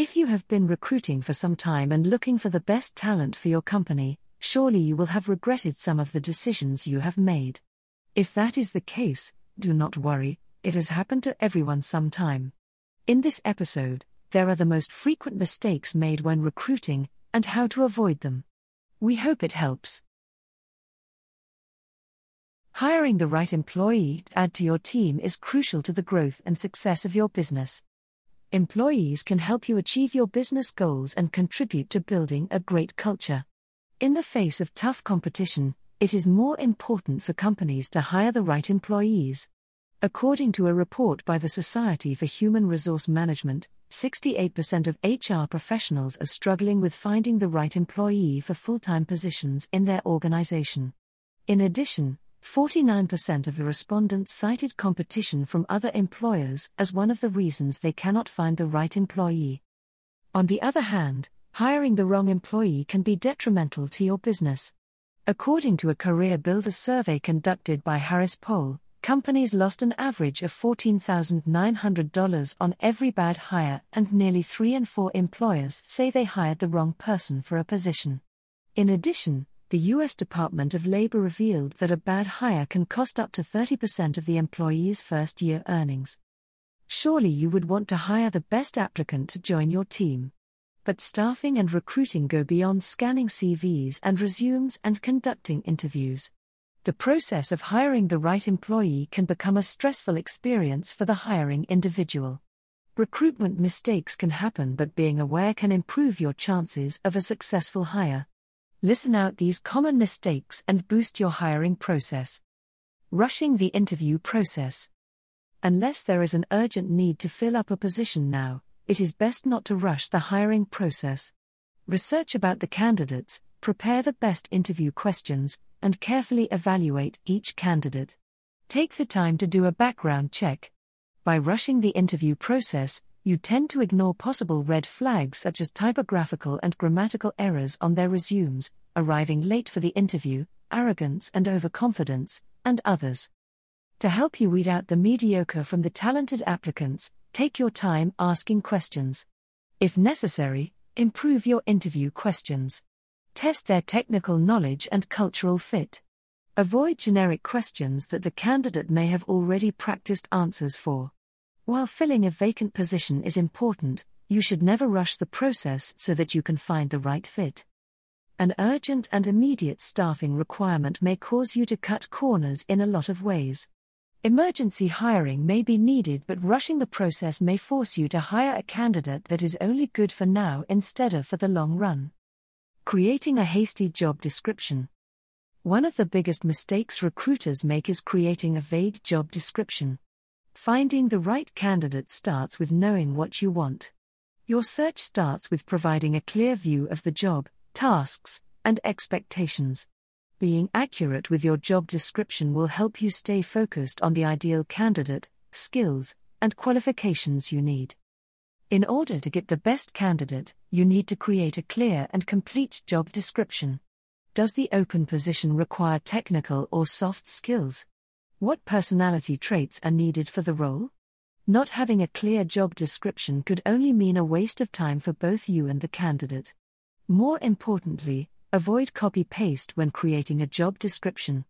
If you have been recruiting for some time and looking for the best talent for your company, surely you will have regretted some of the decisions you have made. If that is the case, do not worry, it has happened to everyone sometime. In this episode, there are the most frequent mistakes made when recruiting, and how to avoid them. We hope it helps. Hiring the right employee to add to your team is crucial to the growth and success of your business. Employees can help you achieve your business goals and contribute to building a great culture. In the face of tough competition, it is more important for companies to hire the right employees. According to a report by the Society for Human Resource Management, 68% of HR professionals are struggling with finding the right employee for full time positions in their organization. In addition, 49% of the respondents cited competition from other employers as one of the reasons they cannot find the right employee. On the other hand, hiring the wrong employee can be detrimental to your business. According to a CareerBuilder survey conducted by Harris Poll, companies lost an average of $14,900 on every bad hire, and nearly 3 in 4 employers say they hired the wrong person for a position. In addition, the U.S. Department of Labor revealed that a bad hire can cost up to 30% of the employee's first year earnings. Surely you would want to hire the best applicant to join your team. But staffing and recruiting go beyond scanning CVs and resumes and conducting interviews the process of hiring the right employee can become a stressful experience for the hiring individual. Recruitment mistakes can happen, but being aware can improve your chances of a successful hire. Listen out these common mistakes and boost your hiring process. Rushing the interview process. Unless there is an urgent need to fill up a position now, it is best not to rush the hiring process. Research about the candidates, prepare the best interview questions, and carefully evaluate each candidate. Take the time to do a background check. By rushing the interview process, you tend to ignore possible red flags such as typographical and grammatical errors on their resumes, arriving late for the interview, arrogance and overconfidence, and others. To help you weed out the mediocre from the talented applicants, take your time asking questions. If necessary, improve your interview questions. Test their technical knowledge and cultural fit. Avoid generic questions that the candidate may have already practiced answers for. While filling a vacant position is important, you should never rush the process so that you can find the right fit. An urgent and immediate staffing requirement may cause you to cut corners in a lot of ways. Emergency hiring may be needed, but rushing the process may force you to hire a candidate that is only good for now instead of for the long run. Creating a hasty job description. One of the biggest mistakes recruiters make is creating a vague job description. Finding the right candidate starts with knowing what you want. Your search starts with providing a clear view of the job, tasks, and expectations. Being accurate with your job description will help you stay focused on the ideal candidate, skills, and qualifications you need. In order to get the best candidate, you need to create a clear and complete job description. Does the open position require technical or soft skills? What personality traits are needed for the role? Not having a clear job description could only mean a waste of time for both you and the candidate. More importantly, avoid copy paste when creating a job description.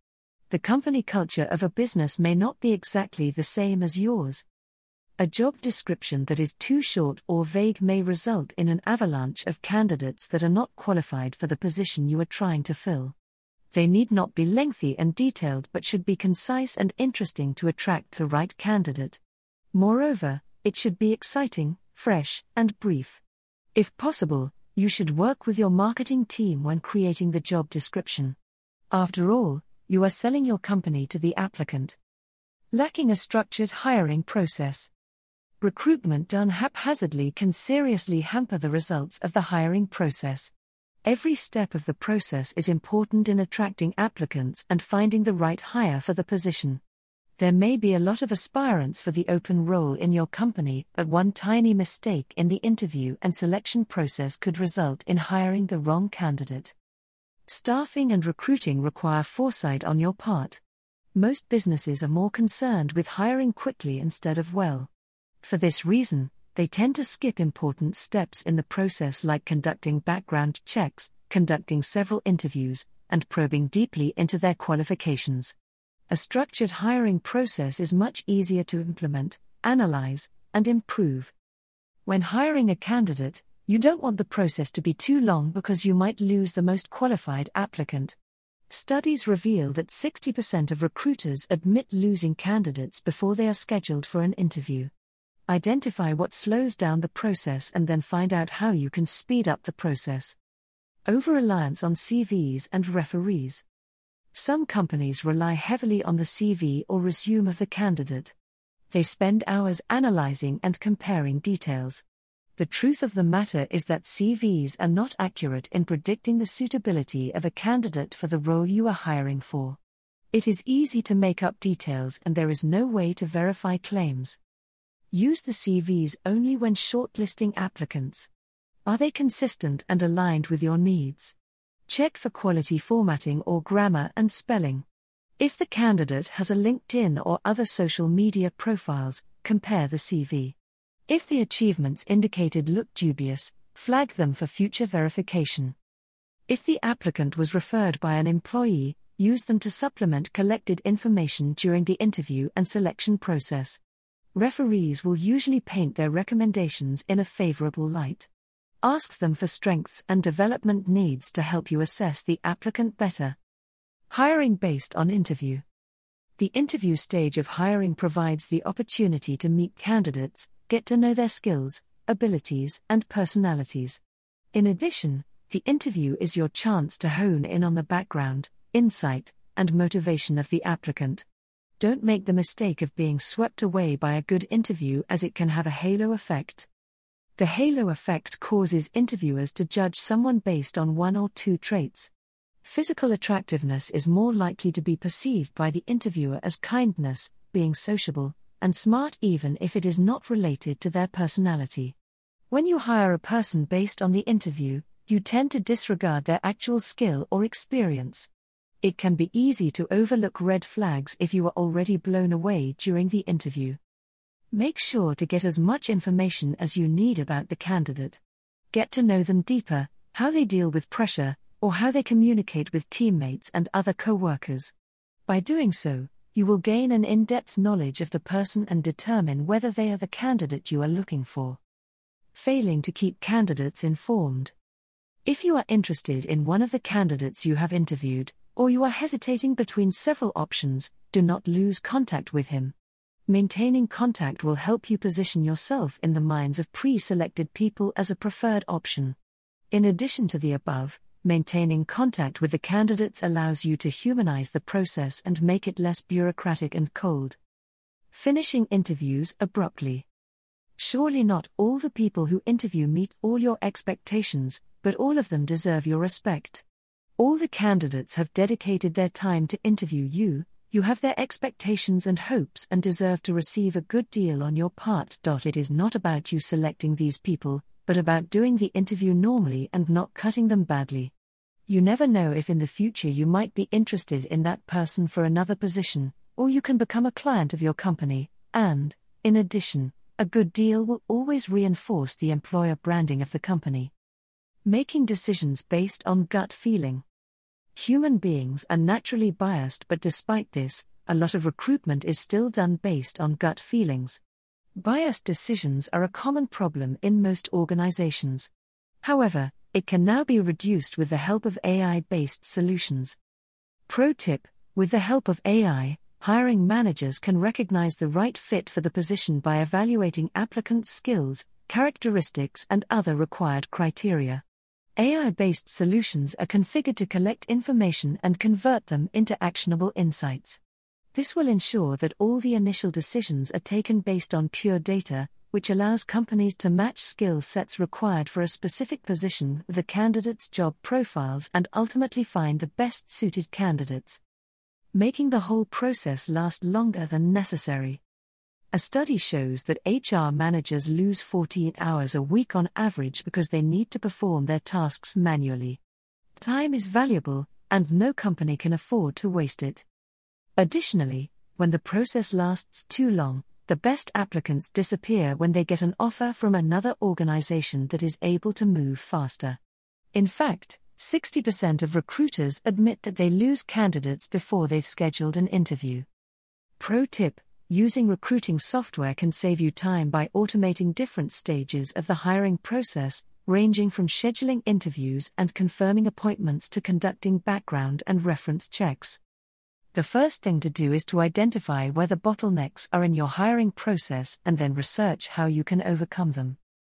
The company culture of a business may not be exactly the same as yours. A job description that is too short or vague may result in an avalanche of candidates that are not qualified for the position you are trying to fill. They need not be lengthy and detailed but should be concise and interesting to attract the right candidate. Moreover, it should be exciting, fresh, and brief. If possible, you should work with your marketing team when creating the job description. After all, you are selling your company to the applicant. Lacking a structured hiring process recruitment done haphazardly can seriously hamper the results of the hiring process. Every step of the process is important in attracting applicants and finding the right hire for the position. There may be a lot of aspirants for the open role in your company, but one tiny mistake in the interview and selection process could result in hiring the wrong candidate. Staffing and recruiting require foresight on your part. Most businesses are more concerned with hiring quickly instead of well. For this reason, they tend to skip important steps in the process like conducting background checks, conducting several interviews, and probing deeply into their qualifications. A structured hiring process is much easier to implement, analyze, and improve. When hiring a candidate, you don't want the process to be too long because you might lose the most qualified applicant. Studies reveal that 60% of recruiters admit losing candidates before they are scheduled for an interview. Identify what slows down the process and then find out how you can speed up the process. Over reliance on CVs and referees. Some companies rely heavily on the CV or resume of the candidate. They spend hours analyzing and comparing details. The truth of the matter is that CVs are not accurate in predicting the suitability of a candidate for the role you are hiring for. It is easy to make up details and there is no way to verify claims. Use the CVs only when shortlisting applicants. Are they consistent and aligned with your needs? Check for quality formatting or grammar and spelling. If the candidate has a LinkedIn or other social media profiles, compare the CV. If the achievements indicated look dubious, flag them for future verification. If the applicant was referred by an employee, use them to supplement collected information during the interview and selection process. Referees will usually paint their recommendations in a favorable light. Ask them for strengths and development needs to help you assess the applicant better. Hiring based on interview. The interview stage of hiring provides the opportunity to meet candidates, get to know their skills, abilities, and personalities. In addition, the interview is your chance to hone in on the background, insight, and motivation of the applicant. Don't make the mistake of being swept away by a good interview as it can have a halo effect. The halo effect causes interviewers to judge someone based on one or two traits. Physical attractiveness is more likely to be perceived by the interviewer as kindness, being sociable, and smart even if it is not related to their personality. When you hire a person based on the interview, you tend to disregard their actual skill or experience. It can be easy to overlook red flags if you are already blown away during the interview. Make sure to get as much information as you need about the candidate. Get to know them deeper, how they deal with pressure, or how they communicate with teammates and other co workers. By doing so, you will gain an in depth knowledge of the person and determine whether they are the candidate you are looking for. Failing to keep candidates informed. If you are interested in one of the candidates you have interviewed, or you are hesitating between several options, do not lose contact with him. Maintaining contact will help you position yourself in the minds of pre selected people as a preferred option. In addition to the above, Maintaining contact with the candidates allows you to humanize the process and make it less bureaucratic and cold. Finishing interviews abruptly. Surely not all the people who interview meet all your expectations, but all of them deserve your respect. All the candidates have dedicated their time to interview you, you have their expectations and hopes and deserve to receive a good deal on your part. It is not about you selecting these people, but about doing the interview normally and not cutting them badly. You never know if in the future you might be interested in that person for another position, or you can become a client of your company, and, in addition, a good deal will always reinforce the employer branding of the company. Making decisions based on gut feeling. Human beings are naturally biased, but despite this, a lot of recruitment is still done based on gut feelings. Biased decisions are a common problem in most organizations. However, it can now be reduced with the help of AI based solutions. Pro tip With the help of AI, hiring managers can recognize the right fit for the position by evaluating applicants' skills, characteristics, and other required criteria. AI based solutions are configured to collect information and convert them into actionable insights. This will ensure that all the initial decisions are taken based on pure data, which allows companies to match skill sets required for a specific position with the candidate's job profiles and ultimately find the best suited candidates. Making the whole process last longer than necessary. A study shows that HR managers lose 14 hours a week on average because they need to perform their tasks manually. Time is valuable, and no company can afford to waste it. Additionally, when the process lasts too long, The best applicants disappear when they get an offer from another organization that is able to move faster. In fact, 60% of recruiters admit that they lose candidates before they've scheduled an interview. Pro tip Using recruiting software can save you time by automating different stages of the hiring process, ranging from scheduling interviews and confirming appointments to conducting background and reference checks. The first thing to do is to identify where the bottlenecks are in your hiring process and then research how you can overcome them.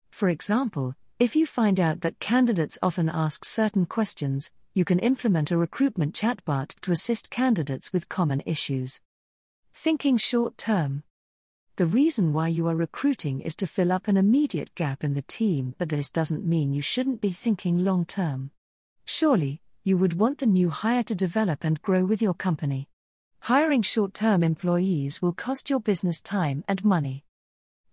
For example, if you find out that candidates often ask certain questions, you can implement a recruitment chatbot to assist candidates with common issues. Thinking short term. The reason why you are recruiting is to fill up an immediate gap in the team, but this doesn't mean you shouldn't be thinking long term. Surely, you would want the new hire to develop and grow with your company. Hiring short term employees will cost your business time and money.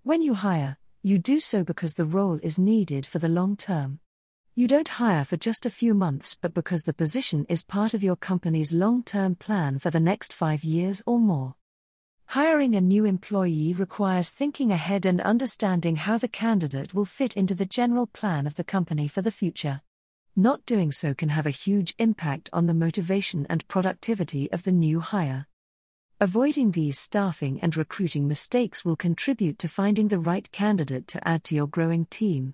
When you hire, you do so because the role is needed for the long term. You don't hire for just a few months, but because the position is part of your company's long term plan for the next five years or more. Hiring a new employee requires thinking ahead and understanding how the candidate will fit into the general plan of the company for the future. Not doing so can have a huge impact on the motivation and productivity of the new hire. Avoiding these staffing and recruiting mistakes will contribute to finding the right candidate to add to your growing team.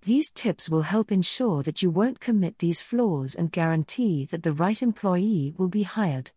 These tips will help ensure that you won't commit these flaws and guarantee that the right employee will be hired.